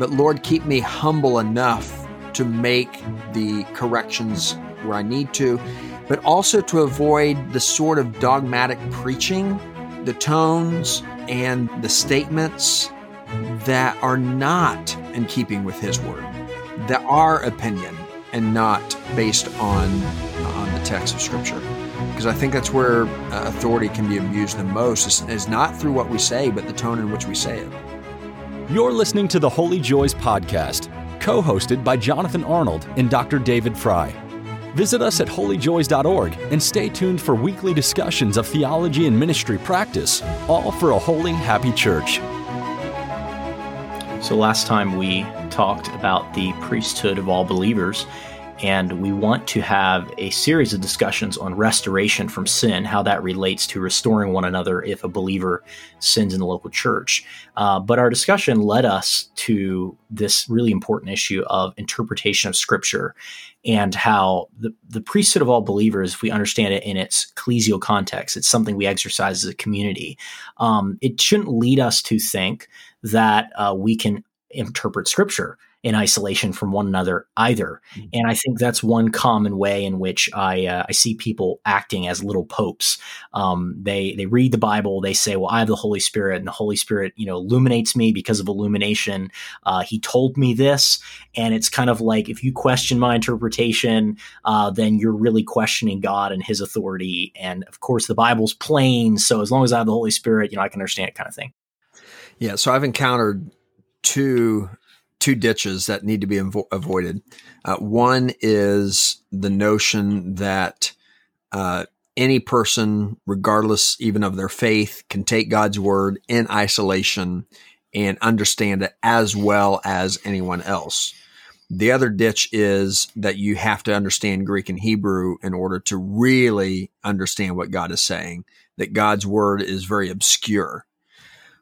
but Lord, keep me humble enough to make the corrections where I need to, but also to avoid the sort of dogmatic preaching, the tones, and the statements that are not in keeping with His Word, that are opinion and not based on, on the text of Scripture. Because I think that's where uh, authority can be abused the most, is, is not through what we say, but the tone in which we say it. You're listening to the Holy Joys podcast, co hosted by Jonathan Arnold and Dr. David Fry. Visit us at holyjoys.org and stay tuned for weekly discussions of theology and ministry practice, all for a holy, happy church. So, last time we talked about the priesthood of all believers, and we want to have a series of discussions on restoration from sin, how that relates to restoring one another if a believer sins in the local church. Uh, but our discussion led us to this really important issue of interpretation of Scripture and how the, the priesthood of all believers, if we understand it in its ecclesial context, it's something we exercise as a community. Um, it shouldn't lead us to think that uh, we can interpret Scripture in isolation from one another either. Mm-hmm. And I think that's one common way in which I uh, I see people acting as little popes. Um, they they read the Bible, they say, "Well, I have the Holy Spirit, and the Holy Spirit, you know, illuminates me because of illumination. Uh, he told me this." And it's kind of like if you question my interpretation, uh, then you're really questioning God and His authority. And of course, the Bible's plain, so as long as I have the Holy Spirit, you know, I can understand it, kind of thing. Yeah, so I've encountered two two ditches that need to be avo- avoided. Uh, one is the notion that uh, any person, regardless even of their faith, can take God's word in isolation and understand it as well as anyone else. The other ditch is that you have to understand Greek and Hebrew in order to really understand what God is saying, that God's word is very obscure.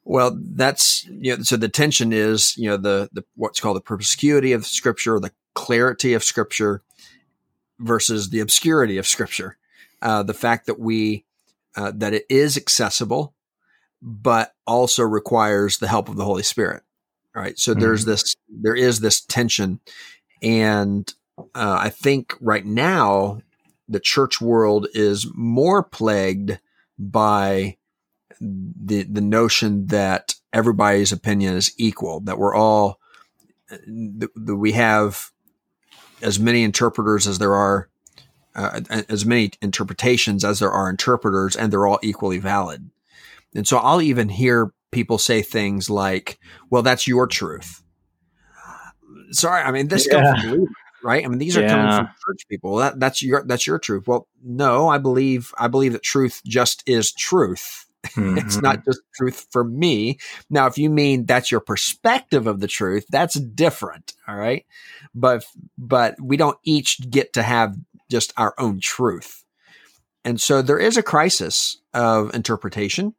Well, that's you know, so the tension is you know the the what's called the perspicuity of Scripture, or the clarity of Scripture, versus the obscurity of Scripture. Uh, the fact that we uh, that it is accessible, but also requires the help of the Holy Spirit. All right, so mm-hmm. there's this there is this tension, and uh, I think right now the church world is more plagued by the the notion that everybody's opinion is equal, that we're all that we have as many interpreters as there are uh, as many interpretations as there are interpreters, and they're all equally valid. And so I'll even hear people say things like, "Well, that's your truth." Sorry, I mean this yeah. comes from believers, right? I mean these are yeah. coming from church people. That, that's your that's your truth. Well, no, I believe I believe that truth just is truth Mm-hmm. it's not just truth for me. Now, if you mean that's your perspective of the truth, that's different. All right. But, but we don't each get to have just our own truth. And so there is a crisis of interpretation.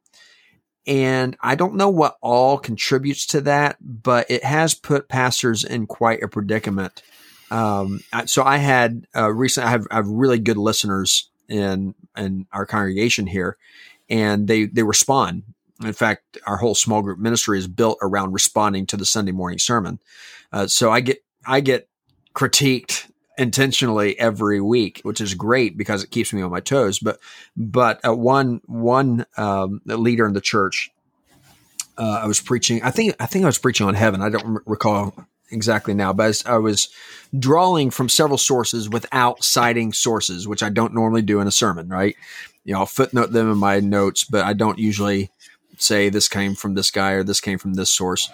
And I don't know what all contributes to that, but it has put pastors in quite a predicament. Um, so I had uh, recently, I have, I have really good listeners in in our congregation here, and they they respond. In fact, our whole small group ministry is built around responding to the Sunday morning sermon. Uh, so I get I get critiqued intentionally every week, which is great because it keeps me on my toes. But but uh, one one um, leader in the church, uh, I was preaching. I think I think I was preaching on heaven. I don't recall exactly now, but I was drawing from several sources without citing sources, which I don't normally do in a sermon, right? You know, I'll footnote them in my notes, but I don't usually say this came from this guy or this came from this source.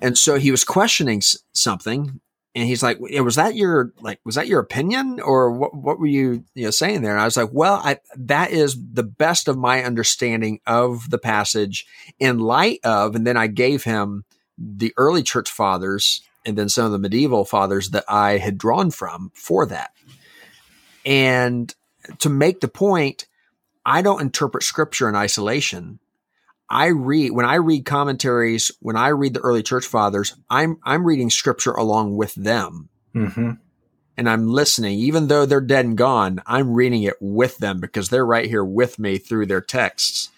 And so he was questioning something and he's like, was that your, like, was that your opinion or what, what were you, you know, saying there? And I was like, well, I, that is the best of my understanding of the passage in light of, and then I gave him the early church fathers and then some of the medieval fathers that I had drawn from for that. And to make the point, I don't interpret scripture in isolation. I read when I read commentaries, when I read the early church fathers, I'm I'm reading scripture along with them. Mm-hmm. And I'm listening, even though they're dead and gone, I'm reading it with them because they're right here with me through their texts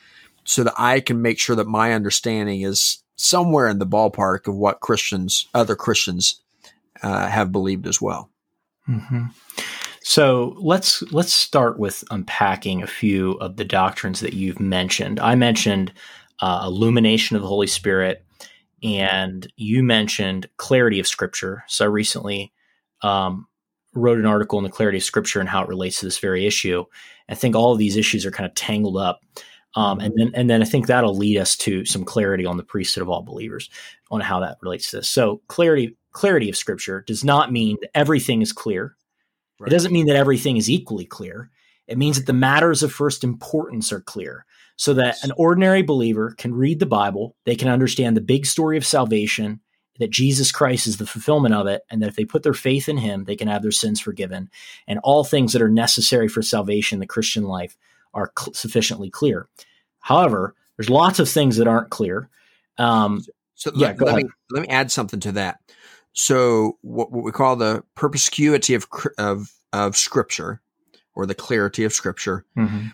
so that I can make sure that my understanding is somewhere in the ballpark of what Christians, other Christians, uh, have believed as well. Mm-hmm. So let's let's start with unpacking a few of the doctrines that you've mentioned. I mentioned uh, illumination of the Holy Spirit, and you mentioned clarity of Scripture. So I recently um, wrote an article on the clarity of Scripture and how it relates to this very issue. I think all of these issues are kind of tangled up. Um, and then, and then I think that'll lead us to some clarity on the priesthood of all believers on how that relates to this. So, clarity, clarity of Scripture does not mean that everything is clear. Right. It doesn't mean that everything is equally clear. It means that the matters of first importance are clear so that an ordinary believer can read the Bible, they can understand the big story of salvation, that Jesus Christ is the fulfillment of it, and that if they put their faith in Him, they can have their sins forgiven. And all things that are necessary for salvation the Christian life are cl- sufficiently clear. However, there's lots of things that aren't clear. Um, so yeah, let, let me let me add something to that. So what, what we call the perspicuity of of of Scripture, or the clarity of Scripture, mm-hmm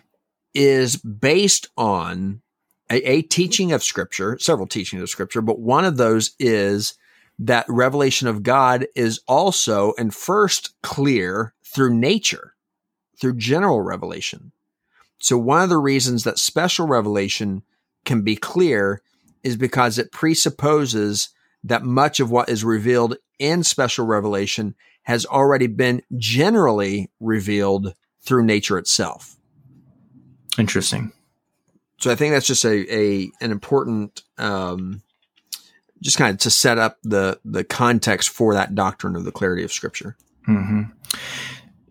is based on a, a, teaching of scripture, several teachings of scripture, but one of those is that revelation of God is also and first clear through nature, through general revelation. So one of the reasons that special revelation can be clear is because it presupposes that much of what is revealed in special revelation has already been generally revealed through nature itself. Interesting. So I think that's just a, a an important um, just kind of to set up the the context for that doctrine of the clarity of Scripture. Mm-hmm.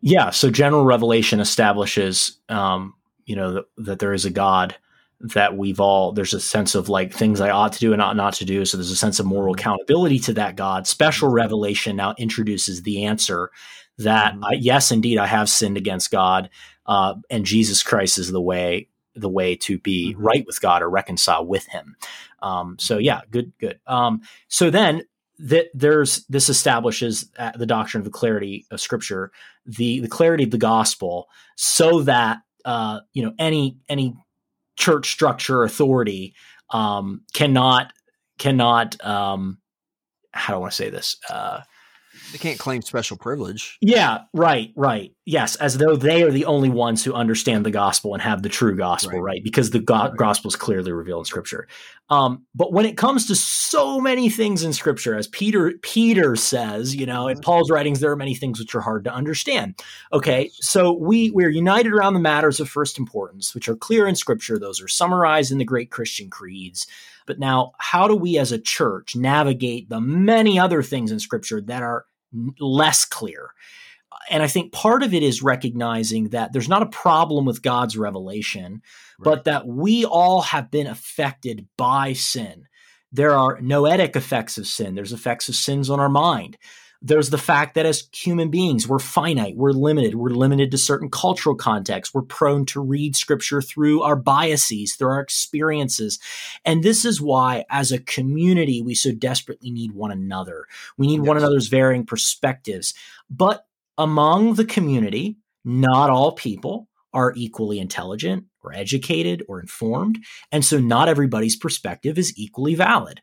Yeah. So general revelation establishes, um, you know, that, that there is a God that we've all there's a sense of like things I ought to do and ought not to do. So there's a sense of moral accountability to that God. Special revelation now introduces the answer that mm-hmm. I, yes, indeed, I have sinned against God uh, and Jesus Christ is the way the way to be mm-hmm. right with God or reconcile with Him. Um, so yeah, good, good. Um, so then that there's this establishes uh, the doctrine of the clarity of Scripture, the the clarity of the gospel, so that uh, you know any any church structure authority um, cannot cannot um, how do I want to say this? Uh, they can't claim special privilege. Yeah, right, right. Yes, as though they are the only ones who understand the gospel and have the true gospel, right? right? Because the go- right. gospel is clearly revealed in Scripture. Um, but when it comes to so many things in Scripture, as Peter Peter says, you know, in mm-hmm. Paul's writings, there are many things which are hard to understand. Okay, so we we're united around the matters of first importance, which are clear in Scripture. Those are summarized in the great Christian creeds. But now, how do we as a church navigate the many other things in Scripture that are less clear. And I think part of it is recognizing that there's not a problem with God's revelation, right. but that we all have been affected by sin. There are noetic effects of sin, there's effects of sins on our mind. There's the fact that as human beings, we're finite, we're limited, we're limited to certain cultural contexts, we're prone to read scripture through our biases, through our experiences. And this is why, as a community, we so desperately need one another. We need yes. one another's varying perspectives. But among the community, not all people are equally intelligent or educated or informed. And so not everybody's perspective is equally valid.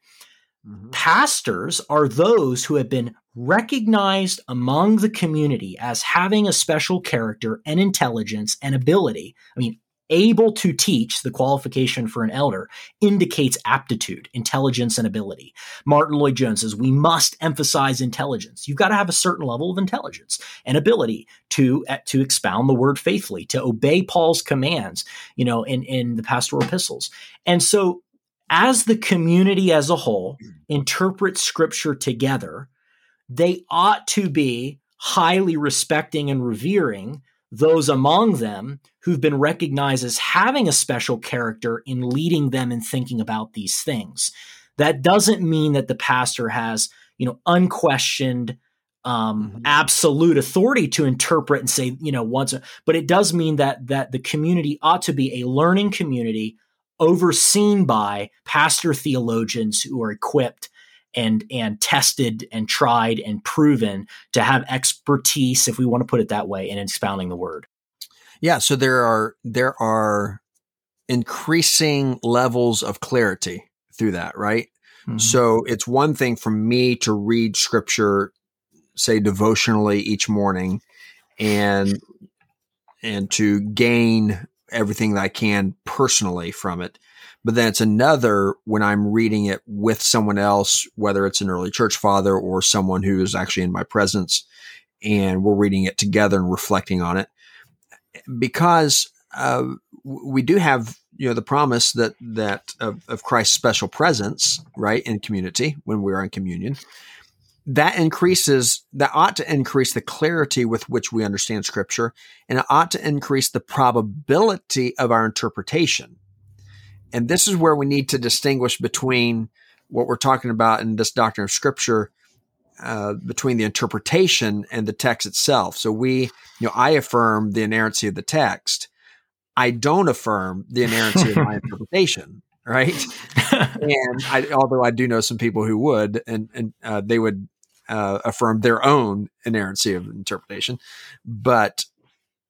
Mm-hmm. Pastors are those who have been recognized among the community as having a special character and intelligence and ability. I mean, able to teach, the qualification for an elder, indicates aptitude, intelligence, and ability. Martyn Lloyd-Jones says we must emphasize intelligence. You've got to have a certain level of intelligence and ability to uh, to expound the word faithfully, to obey Paul's commands, you know, in in the pastoral epistles. And so as the community as a whole interprets scripture together, they ought to be highly respecting and revering those among them who've been recognized as having a special character in leading them in thinking about these things. That doesn't mean that the pastor has, you know, unquestioned um, mm-hmm. absolute authority to interpret and say, you know, once, but it does mean that that the community ought to be a learning community overseen by pastor theologians who are equipped and and tested and tried and proven to have expertise if we want to put it that way in expounding the word yeah so there are there are increasing levels of clarity through that right Mm-hmm. So it's one thing for me to read scripture, say devotionally each morning, and and to gain everything that I can personally from it. But then it's another when I'm reading it with someone else, whether it's an early church father or someone who is actually in my presence, and we're reading it together and reflecting on it. Because uh, we do have you know the promise that that of, of Christ's special presence right in community when we are in communion that increases that ought to increase the clarity with which we understand scripture and it ought to increase the probability of our interpretation. And this is where we need to distinguish between what we're talking about in this doctrine of scripture uh, between the interpretation and the text itself so we you know i affirm the inerrancy of the text I don't affirm the inerrancy of my interpretation, right? and I, although I do know some people who would, and and uh, they would uh, affirm their own inerrancy of interpretation, but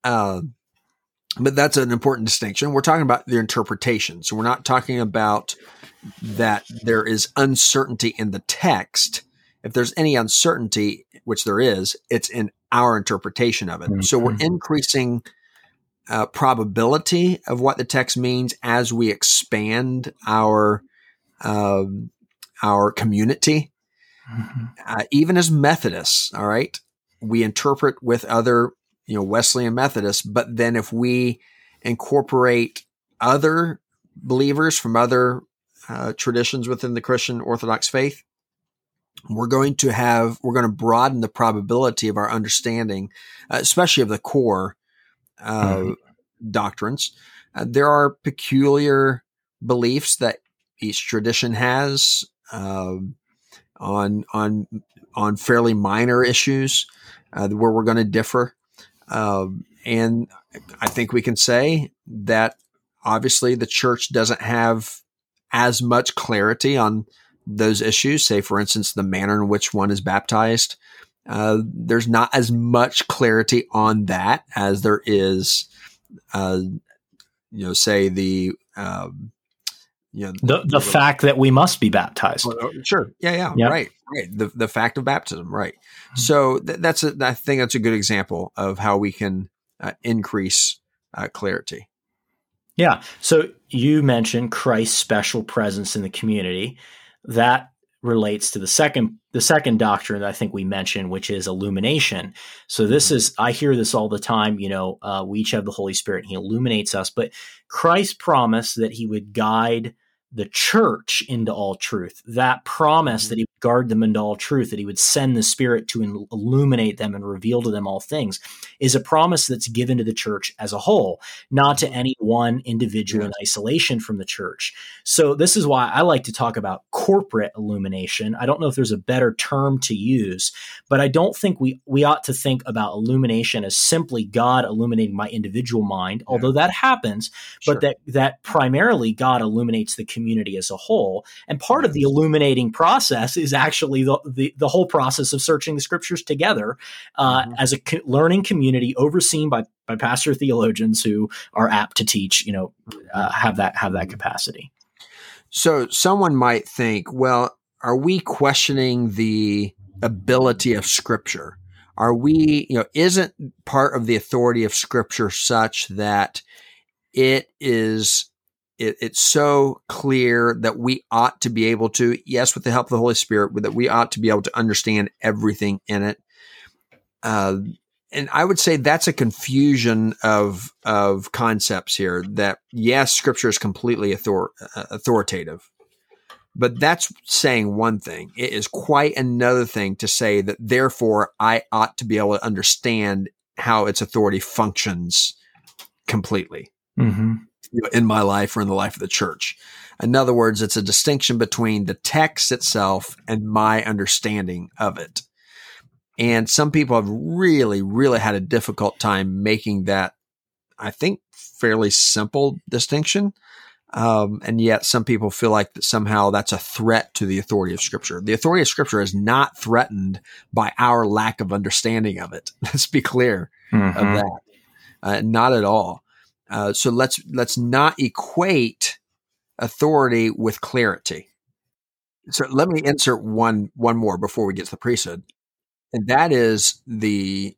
uh, but that's an important distinction. We're talking about the interpretation, so we're not talking about that there is uncertainty in the text. If there's any uncertainty, which there is, it's in our interpretation of it. Mm-hmm. So we're increasing uh, probability of what the text means as we expand our um, our community. Mm-hmm. Uh, even as Methodists, all right, we interpret with other, you know, Wesleyan Methodists, but then if we incorporate other believers from other uh, traditions within the Christian Orthodox faith, we're going to have we're going to broaden the probability of our understanding, uh, especially of the core uh, mm-hmm. doctrines. Uh, there are peculiar beliefs that each tradition has uh, on on on fairly minor issues uh, where we're going to differ, um, and I think we can say that obviously the church doesn't have as much clarity on those issues. Say, for instance, the manner in which one is baptized. Uh, there's not as much clarity on that as there is, uh, you know, say the, um, you know, the, the, the fact that we must be baptized. Oh, sure. Yeah. Yeah. Yep. Right. Right. The, the fact of baptism. Right. Mm-hmm. So th- that's a, I think that's a good example of how we can uh, increase uh, clarity. Yeah. So you mentioned Christ's special presence in the community. That relates to the second the second doctrine that I think we mentioned, which is illumination. So this mm-hmm. is I hear this all the time. You know, uh, we each have the Holy Spirit; He illuminates us. But Christ promised that He would guide the church into all truth. That promise mm-hmm. that he would guard them into all truth, that he would send the Spirit to illuminate them and reveal to them all things, is a promise that's given to the church as a whole, not to any one individual in isolation from the church. So, this is why I like to talk about corporate illumination. I don't know if there's a better term to use, but I don't think we, we ought to think about illumination as simply God illuminating my individual mind, although that happens, sure. but that, that primarily God illuminates the community as a whole. And part of the illuminating process is actually the, the, the whole process of searching the scriptures together uh, mm-hmm. as a co- learning community overseen by, by pastor theologians who are apt to teach, you know, uh, have that, have that capacity. So someone might think, well, are we questioning the ability of scripture? Are we, you know, isn't part of the authority of scripture such that it is it, it's so clear that we ought to be able to, yes, with the help of the Holy Spirit, that we ought to be able to understand everything in it. Uh, and I would say that's a confusion of of concepts here. That yes, Scripture is completely author- uh, authoritative, but that's saying one thing. It is quite another thing to say that therefore I ought to be able to understand how its authority functions completely. Mm-hmm in my life or in the life of the church. In other words, it's a distinction between the text itself and my understanding of it. And some people have really, really had a difficult time making that, I think, fairly simple distinction. Um, and yet some people feel like that somehow that's a threat to the authority of scripture. The authority of scripture is not threatened by our lack of understanding of it. Let's be clear mm-hmm. of that. Uh, not at all. Uh, so let's let's not equate authority with clarity. so let me insert one one more before we get to the priesthood, and that is the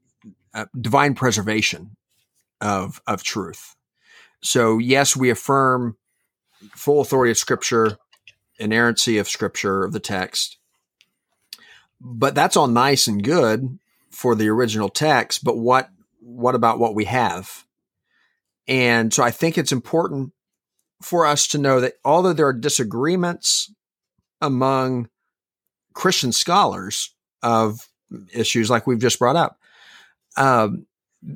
uh, divine preservation of of truth. So yes, we affirm full authority of Scripture, inerrancy of Scripture of the text, but that's all nice and good for the original text. But what what about what we have? And so I think it's important for us to know that although there are disagreements among Christian scholars of issues like we've just brought up, um,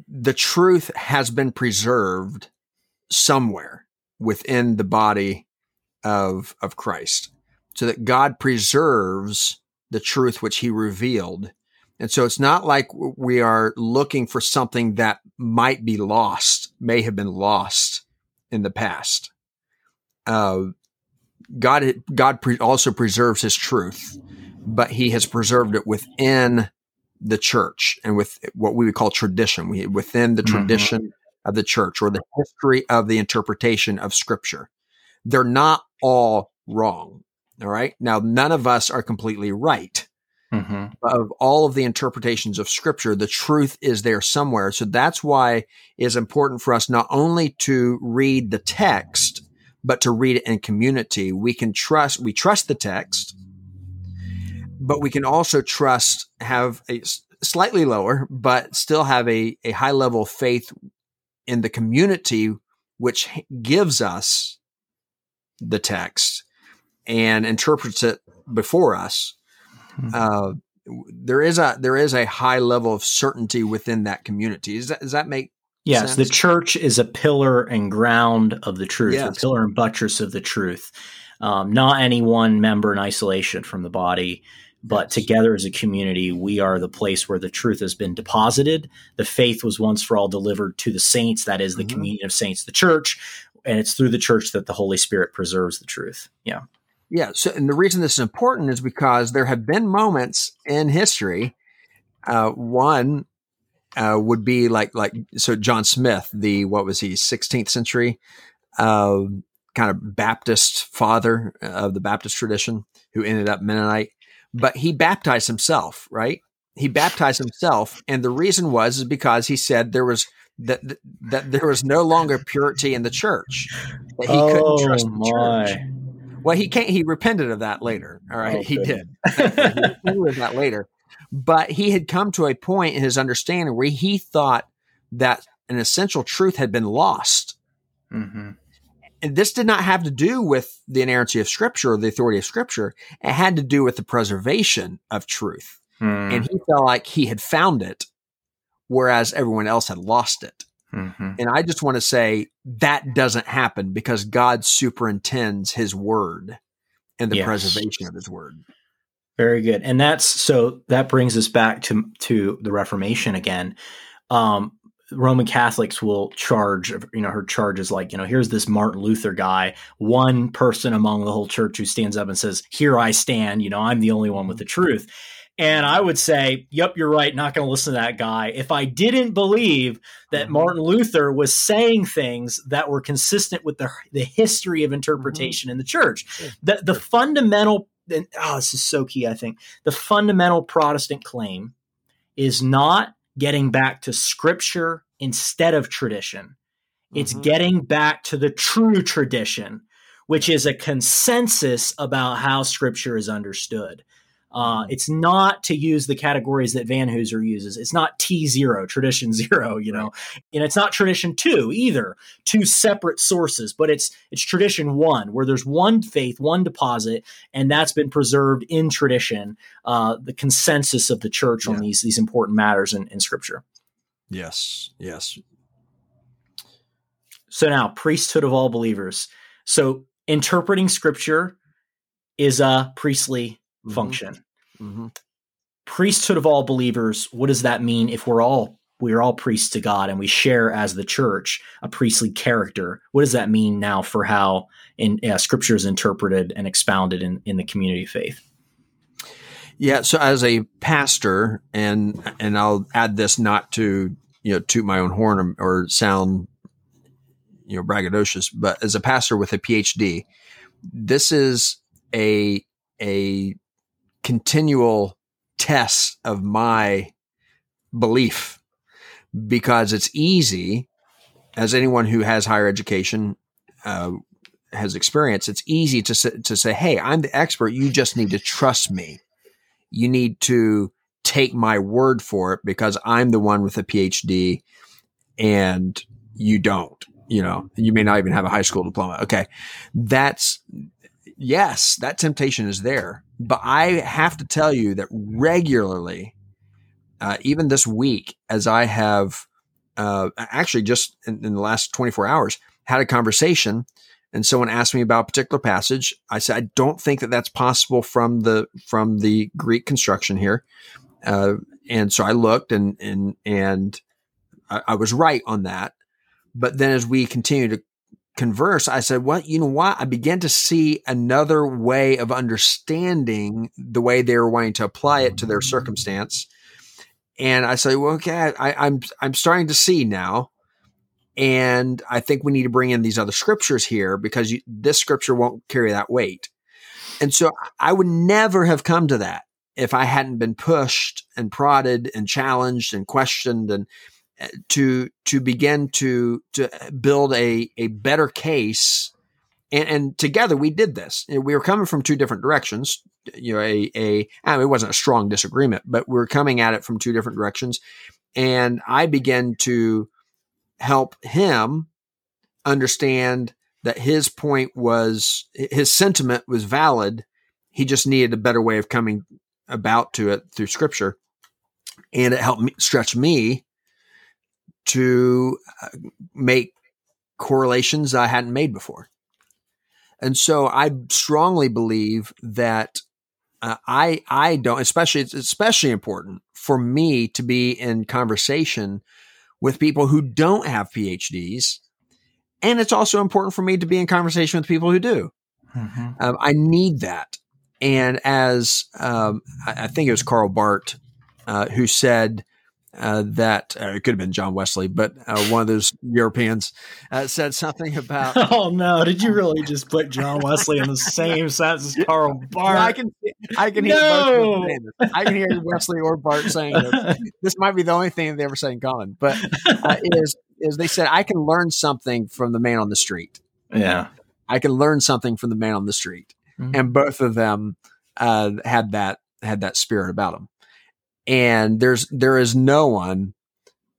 the truth has been preserved somewhere within the body of of Christ, so that God preserves the truth which He revealed. And so it's not like we are looking for something that might be lost, may have been lost in the past. Uh, God, God pre- also preserves His truth, but He has preserved it within the church and with what we would call tradition, we, within the mm-hmm. tradition of the church or the history of the interpretation of Scripture. They're not all wrong. All right. Now, none of us are completely right. Mm-hmm. Of all of the interpretations of scripture, the truth is there somewhere. So that's why it's important for us not only to read the text, but to read it in community. We can trust, we trust the text, but we can also trust, have a slightly lower, but still have a, a high level of faith in the community, which gives us the text and interprets it before us Mm-hmm. Uh, there is a there is a high level of certainty within that community. Does that, does that make Yes, sense? the church is a pillar and ground of the truth, yes. a pillar and buttress of the truth. Um, not any one member in isolation from the body, but yes. together as a community, we are the place where the truth has been deposited. The faith was once for all delivered to the saints, that is the mm-hmm. communion of saints, the church, and it's through the church that the Holy Spirit preserves the truth. Yeah. Yeah. So, and the reason this is important is because there have been moments in history. Uh, one uh, would be like like so John Smyth, the what was he, 16th century, uh, kind of Baptist father of the Baptist tradition, who ended up Mennonite, but he baptized himself, right? He baptized himself, and the reason was is because he said there was that that there was no longer purity in the church that he oh, couldn't trust the my. church well, he can't. He repented of that later. All right, oh, he did. he repented of that later, but he had come to a point in his understanding where he thought that an essential truth had been lost. Mm-hmm. And this did not have to do with the inerrancy of Scripture or the authority of Scripture. It had to do with the preservation of truth. Mm. And he felt like he had found it, whereas everyone else had lost it. Mm-hmm. And I just want to say that doesn't happen because God superintends his word and the yes. preservation of his word. Very good. And that's so that brings us back to to the Reformation again. Um, Roman Catholics will charge, you know, her charge is like, you know, here's this Martin Luther guy, one person among the whole church who stands up and says, Here I stand, you know, I'm the only one with the truth. And I would say, yep, you're right. Not going to listen to that guy. If I didn't believe that mm-hmm. Martin Luther was saying things that were consistent with the, the history of interpretation mm-hmm. in the church, the, the fundamental, oh, this is so key, I think. The fundamental Protestant claim is not getting back to scripture instead of tradition. It's mm-hmm. getting back to the true tradition, which is a consensus about how scripture is understood. Uh, it's not to use the categories that Vanhoozer uses. It's not T zero, tradition zero, you know, and it's not tradition two either, two separate sources, but it's it's tradition one, where there's one faith, one deposit, and that's been preserved in tradition, uh, the consensus of the church yeah. on these these important matters in, in Scripture. Yes, yes. So now, priesthood of all believers. So interpreting Scripture is a priestly mm-hmm. function. Mm-hmm. Priesthood of all believers, what does that mean if we're all we're all priests to God and we share as the church a priestly character? What does that mean now for how in uh, scripture is interpreted and expounded in, in the community of faith? Yeah, so as a pastor, and and I'll add this not to you know toot my own horn or, or sound you know braggadocious, but as a pastor with a PhD, this is a a continual test of my belief because it's easy as anyone who has higher education uh, has experienced it's easy to to say hey i'm the expert. You just need to trust me. You need to take my word for it because i'm the one with a phd and you don't you know? You may not even have a high school diploma. Okay. That's yes that temptation is there but i have to tell you that regularly uh, even this week, as I have uh, actually just in, in, the last 24 hours had a conversation, and someone asked me about a particular passage. I said, I don't think that that's possible from the from the Greek construction here, uh, and so I looked and and and I, I was right on that. But then as we continue to converse, I said, well, you know what? I began to see another way of understanding the way they were wanting to apply it to their circumstance and I say, well, okay, I, I'm I'm starting to see now, and I think we need to bring in these other scriptures here because you, this scripture won't carry that weight. And so I would never have come to that if I hadn't been pushed and prodded and challenged and questioned and to to begin to to build a a better case and, and together we did this. We were coming from two different directions. You know, a, a I mean, it wasn't a strong disagreement, but we were coming at it from two different directions. And I began to help him understand that his point was his sentiment was valid. He just needed a better way of coming about to it through scripture. And it helped me stretch me to uh, make correlations I hadn't made before. And so I strongly believe that uh, I I don't especially it's especially important for me to be in conversation with people who don't have PhDs, and it's also important for me to be in conversation with people who do. Mm-hmm. Um, I need that, and as um, I, I, think it was Karl Barth uh, who said, uh, that uh, it could have been John Wesley, but uh, one of those Europeans uh, said something about. Oh no! Did you really just put John Wesley in the same sentence as Karl Barth? I can, I can hear both. I can hear Wesley or Barth saying this. This might be the only thing they ever say in common, but uh, is is they said I can learn something from the man on the street. Yeah, I can learn something from the man on the street, mm-hmm. and both of them uh, had that had that spirit about them and there's there is no one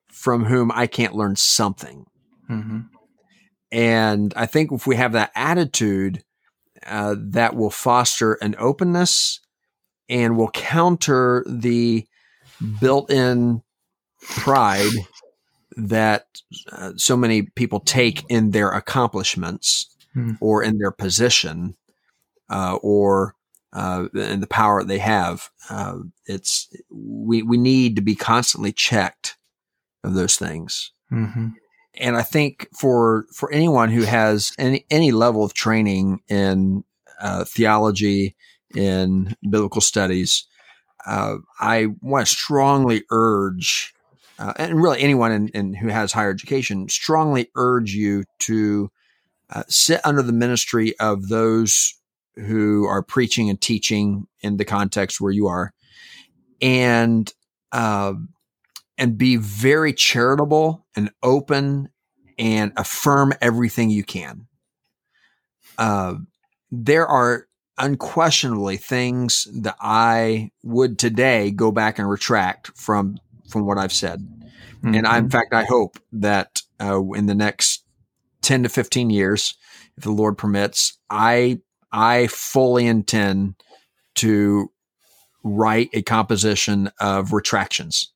from whom I can't learn something. Mm-hmm. And I think if we have that attitude, uh, that will foster an openness and will counter the built-in pride that uh, so many people take in their accomplishments mm. or in their position uh, or uh, and the power they have. Uh, it's we we need to be constantly checked of those things. Mm-hmm. And I think for for anyone who has any any level of training in uh, theology, in biblical studies, uh, I want to strongly urge, uh, and really anyone in, in, who has higher education, strongly urge you to uh, sit under the ministry of those who are preaching and teaching in the context where you are, and uh, and be very charitable and open and affirm everything you can. Uh, there are unquestionably things that I would today go back and retract from from what I've said, mm-hmm. and I, in fact, I hope that uh, in the next ten to fifteen years, if the Lord permits, I I fully intend to write a composition of retractions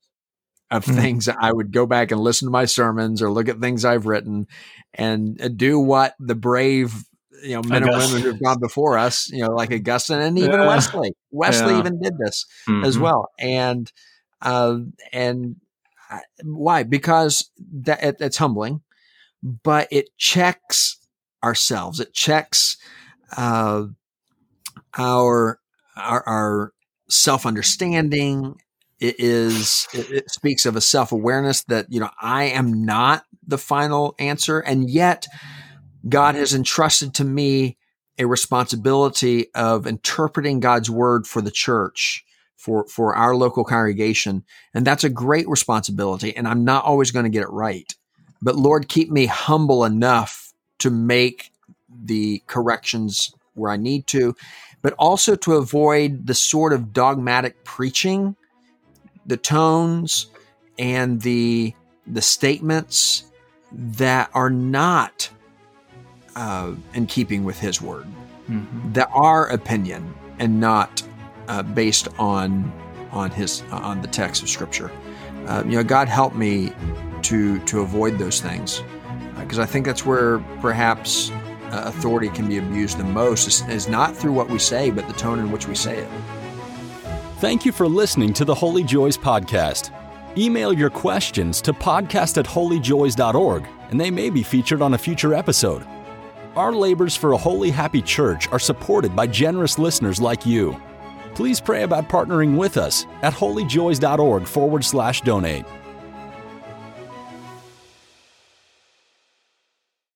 of mm-hmm. things I would go back and listen to my sermons or look at things I've written and do what the brave you know men and women who've gone before us you know like Augustine and even yeah. Wesley Wesley yeah. even did this mm-hmm. as well and uh, and why because that it, it's humbling but it checks ourselves it checks uh, our our, our self understanding. Is it, it speaks of a self awareness that you know I am not the final answer, and yet God has entrusted to me a responsibility of interpreting God's word for the church, for, for our local congregation. And that's a great responsibility. And I'm not always going to get it right. But Lord, keep me humble enough to make the corrections where I need to, but also to avoid the sort of dogmatic preaching, the tones, and the the statements that are not uh, in keeping with His Word, mm-hmm. that are opinion and not uh, based on on His uh, on the text of Scripture. Uh, you know, God help me to to avoid those things because uh, I think that's where perhaps Uh, authority can be abused the most is, is not through what we say, but the tone in which we say it. Thank you for listening to the Holy Joys podcast. Email your questions to podcast at holyjoys.org, and they may be featured on a future episode. Our labors for a holy, happy church are supported by generous listeners like you. Please pray about partnering with us at holyjoys.org forward slash donate.